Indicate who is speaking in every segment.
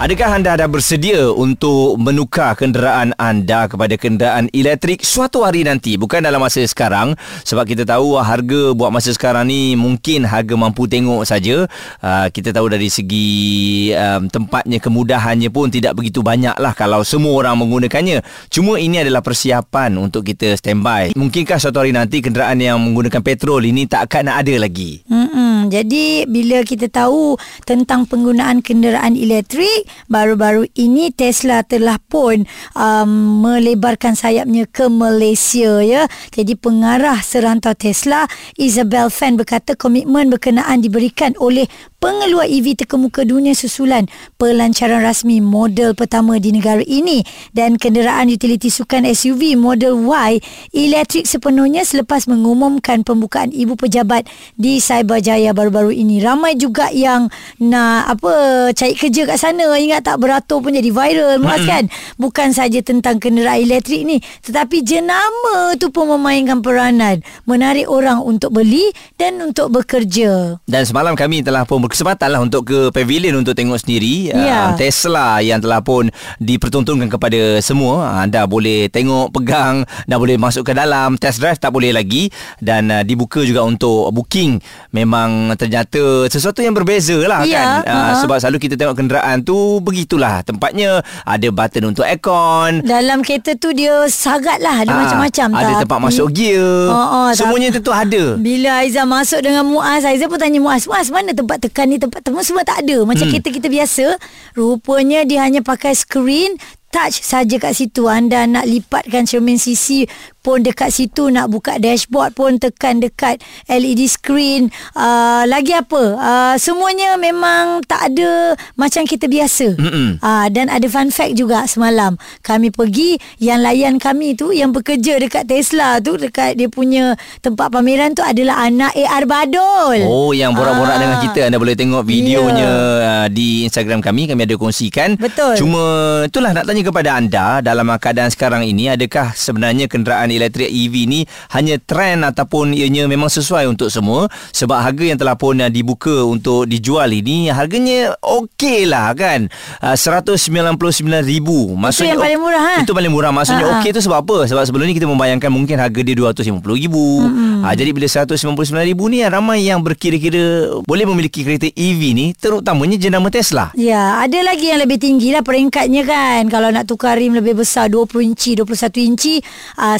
Speaker 1: Adakah anda dah bersedia untuk menukar kenderaan anda kepada kenderaan elektrik suatu hari nanti? Bukan dalam masa sekarang sebab kita tahu harga buat masa sekarang ni mungkin harga mampu tengok saja. Uh, kita tahu dari segi um, tempatnya kemudahannya pun tidak begitu banyak lah kalau semua orang menggunakannya. Cuma ini adalah persiapan untuk kita standby. Mungkinkah suatu hari nanti kenderaan yang menggunakan petrol ini tak akan ada lagi?
Speaker 2: Mm-mm. Jadi bila kita tahu tentang penggunaan kenderaan elektrik, baru-baru ini Tesla telah pun um, melebarkan sayapnya ke Malaysia ya. Jadi pengarah serantau Tesla Isabel Fan berkata komitmen berkenaan diberikan oleh pengeluar EV terkemuka dunia susulan pelancaran rasmi model pertama di negara ini dan kenderaan utiliti sukan SUV model Y elektrik sepenuhnya selepas mengumumkan pembukaan ibu pejabat di Cyberjaya baru-baru ini. Ramai juga yang nak apa cari kerja kat sana ingat tak beratur pun jadi viral Muaz kan. Bukan saja tentang kenderaan elektrik ni tetapi jenama tu pun memainkan peranan menarik orang untuk beli dan untuk bekerja.
Speaker 1: Dan semalam kami telah pun berkesempatan lah untuk ke pavilion untuk tengok sendiri.
Speaker 2: Ya.
Speaker 1: uh, Tesla yang telah pun dipertontonkan kepada semua. Anda boleh tengok pegang dah boleh masuk ke dalam. Test drive tak boleh lagi. Dan uh, dibuka juga untuk booking. Memang ternyata sesuatu yang berbeza lah
Speaker 2: Ya,
Speaker 1: kan? Uh,
Speaker 2: uh-huh.
Speaker 1: sebab selalu kita tengok kenderaan tu begitulah. Tempatnya ada button untuk aircon.
Speaker 2: Dalam kereta tu dia sangat lah Ada
Speaker 1: Ah,
Speaker 2: macam-macam
Speaker 1: Ada
Speaker 2: tapi-
Speaker 1: tempat masuk gear.
Speaker 2: Oh,
Speaker 1: Semuanya tu tu ada.
Speaker 2: Bila Aizah masuk dengan Muaz Aizah pun tanya Muaz Muaz mana tempat tekan ni Tempat tekan semua tak ada Macam
Speaker 1: Hmm.
Speaker 2: kereta kita biasa Rupanya dia hanya pakai screen Touch saja kat situ. Anda nak lipatkan cermin sisi pun dekat situ Nak buka dashboard pun tekan dekat LED screen. Uh, Lagi apa? Uh, Semuanya memang tak ada Macam kita biasa.
Speaker 1: Mm-mm.
Speaker 2: uh, Dan ada fun fact juga semalam. Kami pergi Yang layan kami tu Yang bekerja dekat Tesla tu Dekat dia punya tempat pameran tu Adalah anak AR Badul.
Speaker 1: Oh yang borak-borak
Speaker 2: Ah.
Speaker 1: dengan kita. Anda boleh tengok videonya uh, Di Instagram kami. Kami ada kongsikan.
Speaker 2: Betul.
Speaker 1: Cuma Itulah nak tanya kepada anda Dalam keadaan sekarang ini Adakah sebenarnya kenderaan elektrik EV ni Hanya trend Ataupun ianya memang sesuai untuk semua Sebab harga yang telah pun uh, dibuka Untuk dijual ini Harganya okey lah kan uh, RM199,000 Maksudnya
Speaker 2: yang paling murah, ha?
Speaker 1: Itu paling murah Maksudnya
Speaker 2: Ha, ha.
Speaker 1: okey tu sebab apa Sebab sebelum ni kita membayangkan Mungkin harga dia RM250,000 hmm. uh, Jadi bila RM199,000 ni Ramai yang berkira-kira Boleh memiliki kereta EV ni Terutamanya jenama Tesla
Speaker 2: Ya, ada lagi yang lebih tinggi lah peringkatnya kan. Kalau nak tukar rim lebih besar 20 inci, 21 inci, uh,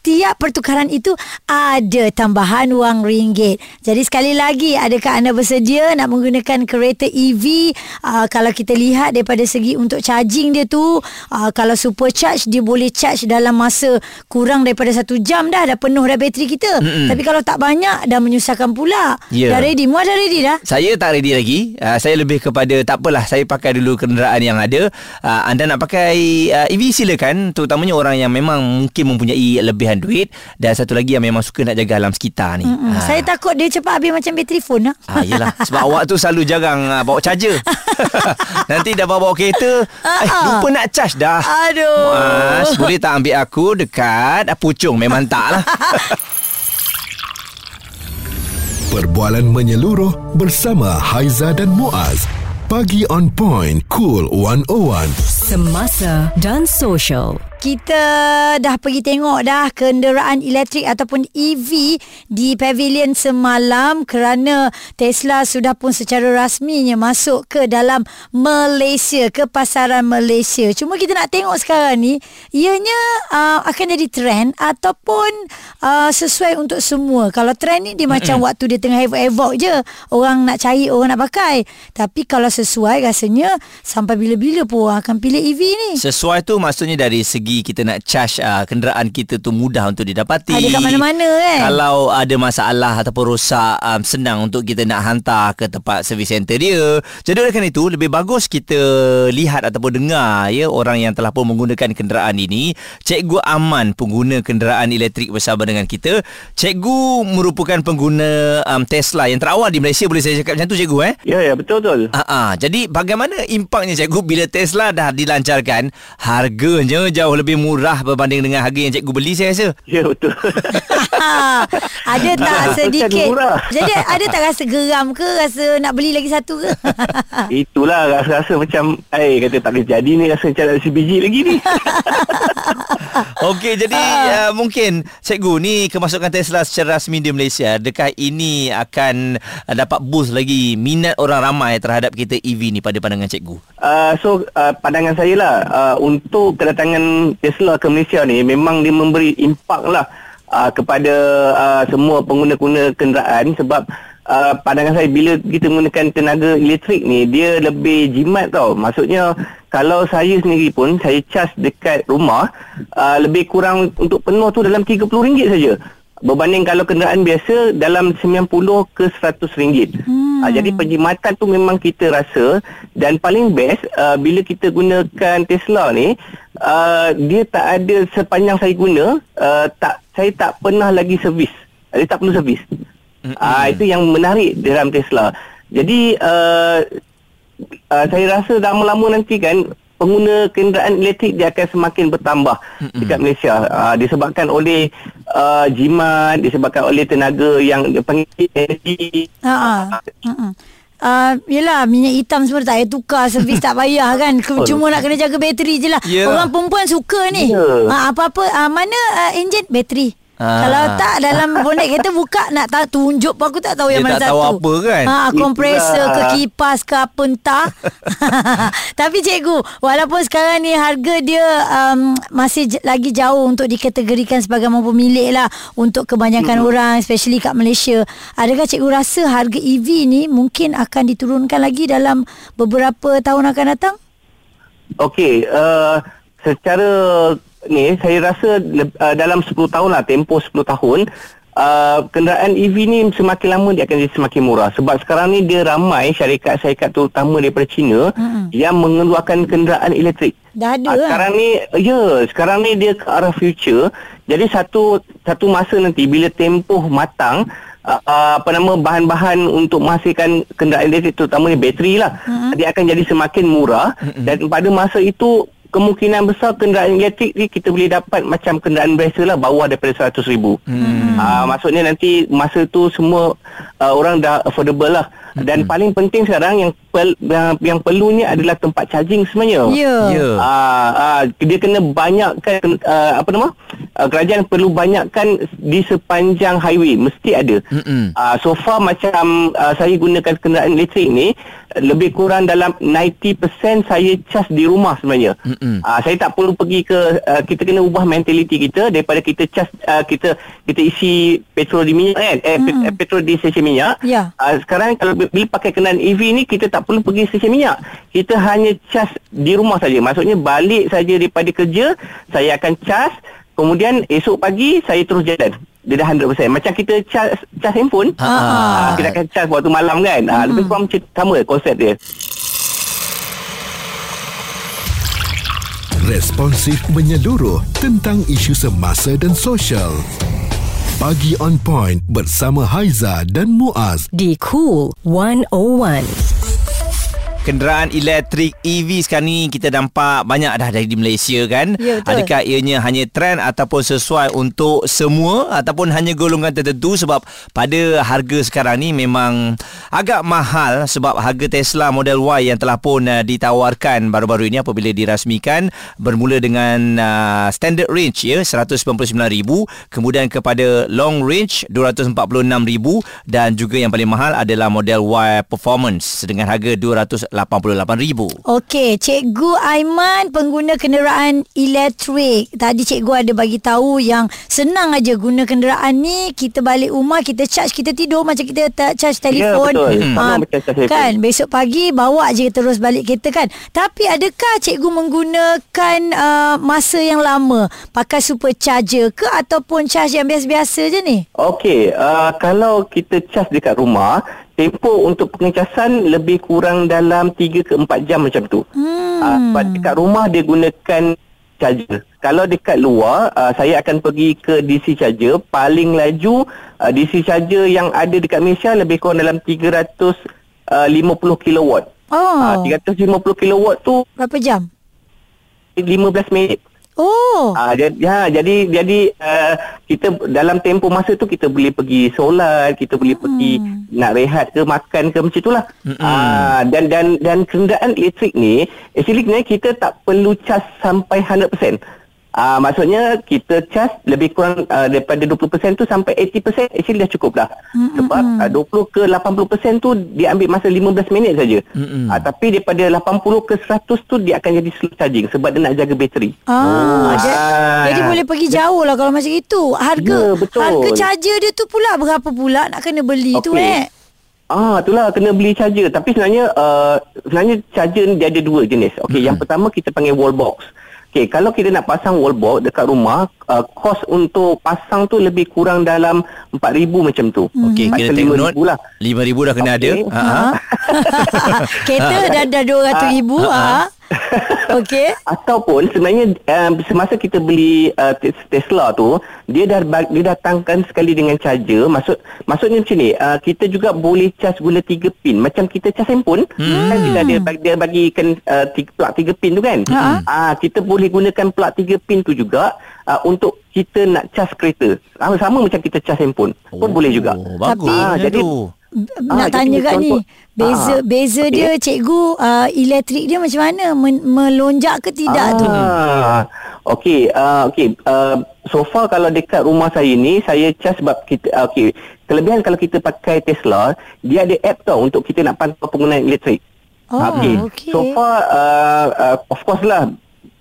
Speaker 2: setiap pertukaran itu ada tambahan wang ringgit. Jadi sekali lagi, adakah anda bersedia nak menggunakan kereta EV? Uh, kalau kita lihat daripada segi untuk charging dia tu, uh, kalau supercharge dia boleh charge dalam masa kurang daripada satu jam dah, dah penuh dah bateri kita.
Speaker 1: Mm-mm.
Speaker 2: Tapi kalau tak banyak, dah menyusahkan pula.
Speaker 1: Ya.
Speaker 2: Dah ready? Muaz dah ready dah?
Speaker 1: Saya tak ready lagi uh, Saya lebih kepada Tak apalah Saya pakai dulu kenderaan yang ada uh, Anda nak pakai uh, EV silakan Terutamanya orang yang memang Mungkin mempunyai lebihan duit Dan satu lagi yang memang suka Nak jaga alam sekitar ni
Speaker 2: Hmm,
Speaker 1: Ah.
Speaker 2: Saya takut dia cepat habis macam bateri phone lah.
Speaker 1: Ah, yelah Sebab awak tu selalu jarang uh, bawa charger Nanti dah bawa-bawa kereta Eh
Speaker 2: Ah.
Speaker 1: lupa nak charge dah
Speaker 2: Aduh.
Speaker 1: Mas boleh tak ambil aku dekat ah, Pucung Memang tak lah
Speaker 3: Perbualan menyeluruh bersama Haiza dan Muaz. Pagi on point. Cool 101.
Speaker 4: Semasa dan social.
Speaker 2: Kita dah pergi tengok dah kenderaan elektrik ataupun EV di pavilion semalam kerana Tesla sudah pun secara rasminya masuk ke dalam Malaysia, ke pasaran Malaysia. Cuma kita nak tengok sekarang ni, ianya uh, akan jadi trend ataupun uh, sesuai untuk semua. Kalau trend ni dia macam waktu dia tengah evok-evok je. Orang nak cari, orang nak pakai. Tapi kalau sesuai rasanya sampai bila-bila pun orang akan pilih EV ni.
Speaker 1: Sesuai tu maksudnya dari segi kita nak charge uh, kenderaan kita tu mudah untuk didapati.
Speaker 2: Ada kat mana-mana kan?
Speaker 1: Kalau ada masalah ataupun rosak um, senang untuk kita nak hantar ke tempat service center dia. Jadi oleh kerana itu lebih bagus kita lihat ataupun dengar ya orang yang telah pun menggunakan kenderaan ini. Cikgu Aman pengguna kenderaan elektrik bersama dengan kita. Cikgu merupakan pengguna um, Tesla yang terawal di Malaysia boleh saya cakap macam tu cikgu eh?
Speaker 5: Ya, ya, betul-betul.
Speaker 1: Ah, ah. jadi bagaimana impaknya cikgu bila Tesla dah dilancarkan, harganya jauh lebih murah berbanding dengan harga yang cikgu beli saya rasa.
Speaker 5: Ya betul.
Speaker 2: ada tak sedikit. Jadi ada tak rasa geram ke Rasa nak beli lagi satu ke
Speaker 5: Itulah rasa-rasa macam Eh kata tak boleh jadi ni Rasa macam nak sebiji lagi ni
Speaker 1: Okey, jadi uh, mungkin cikgu ni kemasukan Tesla secara rasmi di Malaysia, adakah ini akan uh, dapat boost lagi minat orang ramai terhadap kita EV ni pada pandangan cikgu?
Speaker 5: uh, So uh, pandangan saya lah uh, Untuk kedatangan Tesla ke Malaysia ni Memang dia memberi impak lah uh, Kepada uh, semua pengguna-guna kenderaan Sebab uh, pandangan saya Bila kita menggunakan tenaga elektrik ni Dia lebih jimat tau Maksudnya kalau saya sendiri pun Saya charge dekat rumah uh, Lebih kurang untuk penuh tu dalam RM30 saja Berbanding kalau kenderaan biasa dalam 90 ke 100 ringgit. Hmm. Uh, jadi penjimatan tu memang kita rasa dan paling best uh, bila kita gunakan Tesla ni uh, dia tak ada sepanjang saya guna uh, tak saya tak pernah lagi servis. Dia tak perlu servis. Uh, itu yang menarik dalam Tesla. Jadi uh, uh, saya rasa lama-lama nanti kan pengguna kenderaan elektrik dia akan semakin bertambah Mm-mm. dekat Malaysia uh, disebabkan oleh uh, jimat disebabkan oleh tenaga yang panggil energy
Speaker 2: Ha. Uh, yelah minyak hitam semua tak payah tukar servis tak payah kan cuma nak kena jaga bateri je lah
Speaker 1: Ya.
Speaker 2: orang perempuan suka ni
Speaker 5: Ya.
Speaker 2: ha, apa-apa uh, mana uh, enjin bateri
Speaker 1: Ah.
Speaker 2: Kalau tak dalam bonet kereta buka nak tahu tunjuk pun aku tak tahu yang
Speaker 1: Dia
Speaker 2: mana
Speaker 1: tak tahu
Speaker 2: satu.
Speaker 1: apa kan?
Speaker 2: Ha, kompresor ke kipas ke apa entah. Tapi cikgu, walaupun sekarang ni harga dia um, masih j- lagi jauh untuk dikategorikan sebagai mampu milik lah untuk kebanyakan hmm. orang especially kat Malaysia. Adakah cikgu rasa harga EV ni mungkin akan diturunkan lagi dalam beberapa tahun akan datang?
Speaker 5: Okey, uh, secara ni saya rasa uh, dalam 10 tahun lah, tempoh 10 tahun, uh, kenderaan EV ni semakin lama dia akan jadi semakin murah. Sebab sekarang ni dia ramai syarikat-syarikat terutama daripada China
Speaker 2: Mm-mm.
Speaker 5: yang mengeluarkan kenderaan elektrik.
Speaker 2: Dah ada
Speaker 5: Ah,
Speaker 2: lah.
Speaker 5: sekarang ni ya, sekarang ni dia ke arah future. Jadi satu satu masa nanti bila tempoh matang uh, uh, apa nama bahan-bahan untuk menghasilkan kenderaan elektrik terutamanya bateri lah
Speaker 2: Mm-hmm.
Speaker 5: dia akan jadi semakin murah dan pada masa itu kemungkinan besar kenderaan elektrik ni kita boleh dapat macam kenderaan biasa lah bawah daripada 100 ribu. Hmm. Uh, maksudnya nanti masa tu semua uh, orang dah affordable lah. Dan paling penting sekarang yang pel, yang, yang perlunya adalah tempat charging sebenarnya.
Speaker 2: Ya.
Speaker 1: Ya.
Speaker 5: Ah, ah, dia kena banyakkan uh, apa nama? Uh, kerajaan perlu banyakkan di sepanjang highway mesti ada.
Speaker 1: Mm-mm.
Speaker 5: Uh, so far macam uh, saya gunakan kenderaan elektrik ni lebih kurang dalam 90% saya charge di rumah sebenarnya. Uh, saya tak perlu pergi ke uh, kita kena ubah mentaliti kita daripada kita charge uh, kita kita isi petrol di minyak kan eh,
Speaker 2: Mm-mm.
Speaker 5: pe- petrol di stesen minyak.
Speaker 2: Ya.
Speaker 5: Uh, sekarang kalau bila pakai kenderaan EV ni kita tak perlu pergi stesen minyak. Kita hanya charge di rumah saja. Maksudnya balik saja daripada kerja saya akan charge kemudian esok pagi saya terus jalan. Dia dah 100%. Macam kita charge, charge handphone.
Speaker 1: Ah.
Speaker 5: Ah, kita akan charge waktu malam kan. Ah, lebih kurang macam sama konsep dia.
Speaker 3: Responsif menyeluruh tentang isu semasa dan sosial. Pagi on point bersama Haiza dan Muaz.
Speaker 4: di Cool 101.
Speaker 1: Kenderaan elektrik EV sekarang ni kita nampak banyak dah dari di Malaysia kan.
Speaker 2: Ya, betul.
Speaker 1: Adakah ianya hanya trend ataupun sesuai untuk semua ataupun hanya golongan tertentu sebab pada harga sekarang ni memang agak mahal sebab harga Tesla Model Y yang telah pun uh, ditawarkan baru-baru ini apabila dirasmikan bermula dengan uh, standard range ya 199,000 kemudian kepada long range 246,000 dan juga yang paling mahal adalah Model Y Performance dengan harga 288,000.
Speaker 2: Okey, Cikgu Aiman pengguna kenderaan elektrik. Tadi cikgu ada bagi tahu yang senang aja guna kenderaan ni, kita balik rumah, kita charge, kita tidur macam kita tak charge telefon.
Speaker 5: betul.
Speaker 1: Hmm.
Speaker 5: Sama
Speaker 2: Ah,
Speaker 5: macam charge
Speaker 2: kan, besok pagi bawa je terus balik kereta kan. Tapi adakah cikgu menggunakan uh, masa yang lama pakai supercharger ke ataupun charge yang biasa-biasa je ni?
Speaker 5: Okey, uh, kalau kita charge dekat rumah, tempoh untuk pengecasan lebih kurang dalam 3 ke 4 jam macam tu.
Speaker 2: Hmm.
Speaker 5: Uh, sebab dekat rumah dia gunakan charger. Kalau dekat luar, uh, saya akan pergi ke DC charger. Paling laju, uh, DC charger yang ada dekat Malaysia lebih kurang dalam 350 kilowatt.
Speaker 2: Oh,
Speaker 5: Uh, 350 kilowatt tu
Speaker 2: berapa jam?
Speaker 5: 15 minit.
Speaker 2: Oh.
Speaker 5: Ah jadi ya, jadi jadi uh, kita dalam tempoh masa tu kita boleh pergi solat, kita boleh pergi nak rehat ke makan ke macam itulah. Ah dan dan dan kenderaan elektrik ni actually sebenarnya kita tak perlu cas sampai 100%. Ah maksudnya kita cas lebih kurang uh, daripada 20% tu sampai 80% actually dah cukup dah. Sebab uh, 20 ke 80% tu dia ambil masa 15 minit saja. Ah tapi daripada 80 ke 100 tu dia akan jadi slow charging sebab dia nak jaga bateri.
Speaker 2: Ah, ja-
Speaker 5: Ah.
Speaker 2: jadi boleh pergi jauh lah kalau macam itu. Harga
Speaker 5: Ya, betul.
Speaker 2: harga charger dia tu pula berapa pula nak kena beli tu eh?
Speaker 5: Ah, itulah kena beli charger. Tapi sebenarnya uh, sebenarnya charger ni dia ada dua jenis. Okey, mm-hmm. yang pertama kita panggil wall box. Okey, kalau kita nak pasang wall box dekat rumah, uh, kos untuk pasang tu lebih kurang dalam 4000 macam tu.
Speaker 1: Okey, kena
Speaker 5: ke
Speaker 1: take
Speaker 5: 5,000
Speaker 1: note.
Speaker 5: lah.
Speaker 1: 5000 dah kena ada.
Speaker 5: Okey.
Speaker 1: Ha. ha.
Speaker 2: Kereta dah dah 200 ribu ah. Okey.
Speaker 5: Ataupun sebenarnya um, semasa kita beli uh, Tes- Tesla tu dia dah bag- dia datangkan sekali dengan charger maksud maksudnya macam ni uh, kita juga boleh charge guna 3 pin macam kita charge handphone hmm. kan dia ada bagi- dia bagikan uh, tiga, plug 3 pin tu kan
Speaker 2: Ha.
Speaker 5: ah kita boleh gunakan plug 3 pin tu juga uh, untuk kita nak charge kereta sama, sama macam kita charge handphone pun boleh juga
Speaker 1: Oh, bagus.
Speaker 2: Tapi-
Speaker 5: Ah,
Speaker 1: macam
Speaker 5: jadi-
Speaker 1: tu.
Speaker 2: Nak
Speaker 5: Ah,
Speaker 2: tanya kat ni beza
Speaker 5: Ah,
Speaker 2: beza
Speaker 5: okey.
Speaker 2: dia cikgu uh, elektrik dia macam mana Men- melonjak ke tidak tu
Speaker 5: Ah, okey, uh, okey. Uh, so far kalau dekat rumah saya ni saya charge sebab kita uh, okey. Kelebihan kalau kita pakai Tesla, dia ada app tau untuk kita nak pantau penggunaan elektrik.
Speaker 2: Oh,
Speaker 5: Okey.
Speaker 2: okey.
Speaker 5: So far uh, uh, of course lah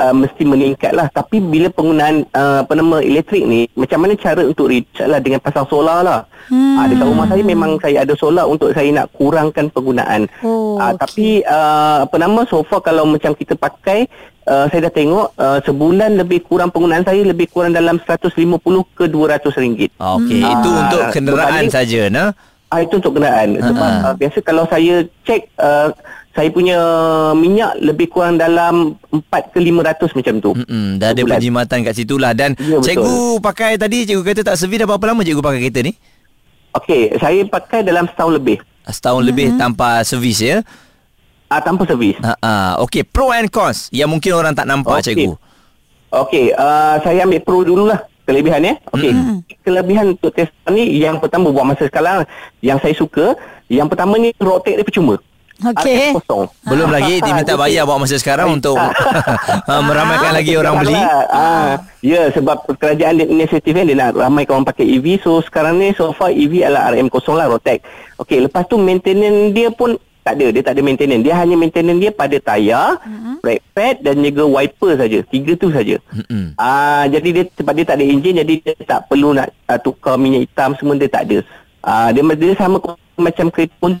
Speaker 5: Uh, mesti meningkat lah Tapi bila penggunaan uh, Apa nama elektrik ni Macam mana cara untuk recharge lah Dengan pasang solar lah hmm. uh, Dekat rumah saya memang Saya ada solar Untuk saya nak kurangkan penggunaan
Speaker 2: Oh,
Speaker 5: Ah,
Speaker 2: okey.
Speaker 5: Tapi uh, Apa nama So far kalau macam kita pakai uh, Saya dah tengok uh, Sebulan lebih kurang Penggunaan saya Lebih kurang dalam 150 ke 200 ringgit
Speaker 1: Okey,
Speaker 5: Hmm.
Speaker 1: itu
Speaker 5: Ah,
Speaker 1: untuk kenderaan saja, nah.
Speaker 5: Ah itu untuk kenderaan sebab
Speaker 1: Ha-ha.
Speaker 5: uh, biasa kalau saya cek uh, saya punya minyak lebih kurang dalam 4 ke 500 macam tu.
Speaker 1: Mm-mm, dah ada penjimatan kat situ lah Dan
Speaker 5: Ya, betul.
Speaker 1: cikgu pakai tadi Cikgu kata tak servis dah berapa lama cikgu pakai kereta ni?
Speaker 5: Okey, saya pakai dalam setahun lebih.
Speaker 1: Setahun lebih tanpa servis ya
Speaker 5: Ah tanpa servis.
Speaker 1: ha, ha. Okey, pro and cons Yang mungkin orang tak nampak
Speaker 5: Okey.
Speaker 1: cikgu
Speaker 5: Okey, uh, saya ambil pro dululah kelebihan ya. Okey. Kelebihan untuk Tesla ni yang pertama buat masa sekarang yang saya suka, yang pertama ni rotate dia percuma.
Speaker 2: Okey.
Speaker 5: Kosong.
Speaker 1: Belum lagi diminta
Speaker 5: Jadi-
Speaker 1: bayar buat masa sekarang untuk ha, meramaikan lagi orang beli
Speaker 5: Ah, ya sebab kerajaan dia inisiatif dia nak ramaikan orang pakai EV so sekarang ni so far EV adalah RM0 lah Rotek. Okey lepas tu maintenance dia pun tak ada dia tak ada maintenance dia hanya maintenance dia pada tayar, mm-hmm. brake pad dan juga wiper saja. Tiga tu saja.
Speaker 1: Mm-mm.
Speaker 5: Ah jadi dia sebab dia tak ada enjin jadi dia tak perlu nak uh, tukar minyak hitam semua dia tak ada. Ah dia dia sama macam kereta pun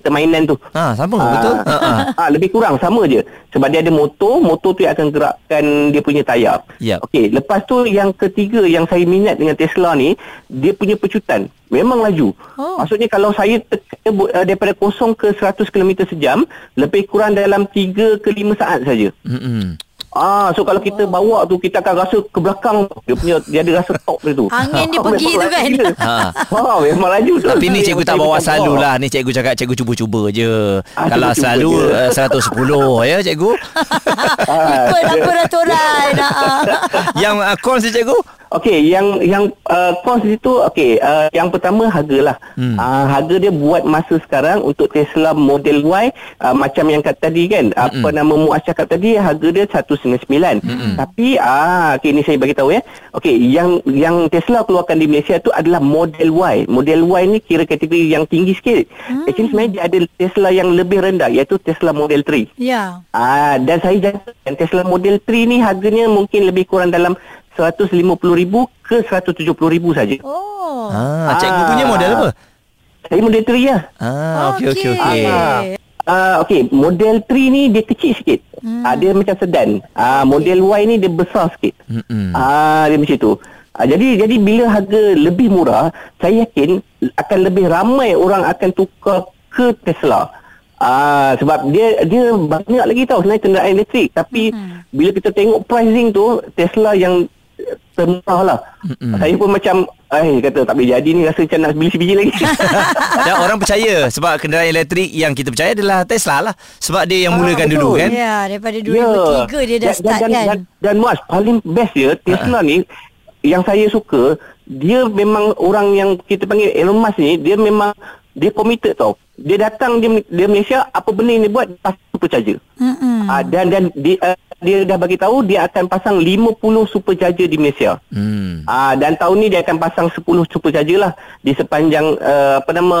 Speaker 5: permainan tu.
Speaker 1: Ha, sama
Speaker 5: Ah,
Speaker 1: betul? Ha, ha.
Speaker 5: ah, lebih kurang sama je. Sebab dia ada motor, motor tu yang akan gerakkan dia punya tayar.
Speaker 1: Yap.
Speaker 5: Okey, lepas tu yang ketiga yang saya minat dengan Tesla ni, dia punya pecutan. Memang laju.
Speaker 2: Oh.
Speaker 5: Maksudnya kalau saya tekan uh, daripada kosong ke 100 km sejam, lebih kurang dalam 3 ke 5 saat saja.
Speaker 1: Mm-mm.
Speaker 5: Ah, so kalau kita bawa tu kita akan rasa ke belakang dia punya dia ada rasa top dia tu.
Speaker 2: Angin dia
Speaker 5: Ah,
Speaker 2: pergi tu kan?
Speaker 1: Ha.
Speaker 5: Ha, memang laju tu.
Speaker 1: Tapi ni cikgu tak bawa selalu lah Ni cikgu cakap cikgu cuba-cuba je
Speaker 5: Ah,
Speaker 1: Kalau selalu
Speaker 5: je.
Speaker 1: uh, 110 ya cikgu
Speaker 2: Ikut apa peraturan. Ah.
Speaker 1: Yang uh, cons ni cikgu
Speaker 5: Okey, yang yang uh, kos itu okey, uh, yang pertama harga lah. Hmm. Uh, harga dia buat masa sekarang untuk Tesla Model Y uh, macam yang kat tadi kan, hmm. apa nama Muaz cakap tadi harga dia 199. Hmm. Tapi ah okey ni saya bagi tahu ya. Okey, yang yang Tesla keluarkan di Malaysia tu adalah Model Y. Model Y ni kira kategori yang tinggi sikit. Hmm. Actually sebenarnya dia ada Tesla yang lebih rendah iaitu Tesla Model 3.
Speaker 2: Ya.
Speaker 5: Ah dan saya jangkakan Tesla Model 3 ni harganya mungkin lebih kurang dalam 150,000 ke 170,000 saja.
Speaker 2: Oh.
Speaker 1: Cikgu
Speaker 5: Ah.
Speaker 1: punya model apa?
Speaker 5: Saya model 3 lah.
Speaker 1: Ah, okey okey okey.
Speaker 5: Ah. Ah okey, model 3 ni dia kecil sikit. Hmm. Ah dia macam sedan. Ah model Y ni dia besar sikit.
Speaker 1: Mm-mm.
Speaker 5: Ah dia macam tu. Ah, jadi jadi bila harga lebih murah, saya yakin akan lebih ramai orang akan tukar ke Tesla. Ah sebab dia dia banyak lagi tahu sebenarnya kenderaan elektrik tapi hmm. bila kita tengok pricing tu Tesla yang termurah lah. Mm-mm. Saya pun macam eh kata tak boleh jadi ni rasa macam nak beli sebiji lagi.
Speaker 1: Dan orang percaya sebab kenderaan elektrik yang kita percaya adalah Tesla lah. Sebab dia yang
Speaker 5: Ah,
Speaker 1: mulakan
Speaker 5: betul.
Speaker 1: dulu kan.
Speaker 2: Ya, daripada 2003 dia dah
Speaker 5: dan,
Speaker 2: start
Speaker 5: dan,
Speaker 2: kan.
Speaker 5: Dan, dan Muaz, paling best dia Tesla
Speaker 1: Ha.
Speaker 5: ni yang saya suka dia memang orang yang kita panggil Elon Musk ni dia memang dia committed tau. Dia datang dia, dia Malaysia apa benda yang dia buat pasang supercharger.
Speaker 2: Mm-mm.
Speaker 5: Ah dan dan dia, uh, dia dah bagi tahu dia akan pasang 50 supercharger di Malaysia.
Speaker 1: Hmm.
Speaker 5: Ah dan tahun ni dia akan pasang 10 supercharger lah di sepanjang uh, apa nama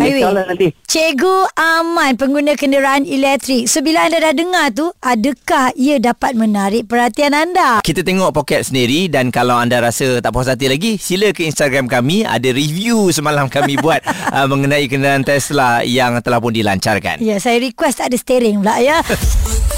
Speaker 5: Malaysia lah nanti.
Speaker 2: Cikgu Aman pengguna kenderaan elektrik. So bila anda dah dengar tu, adakah ia dapat menarik perhatian anda?
Speaker 1: Kita tengok poket sendiri dan kalau anda rasa tak puas hati lagi, sila ke Instagram kami. Ada review semalam kami buat uh, mengenai kenderaan Tesla yang telah pun dilancarkan.
Speaker 2: Ya, saya request tak ada steering pula ya.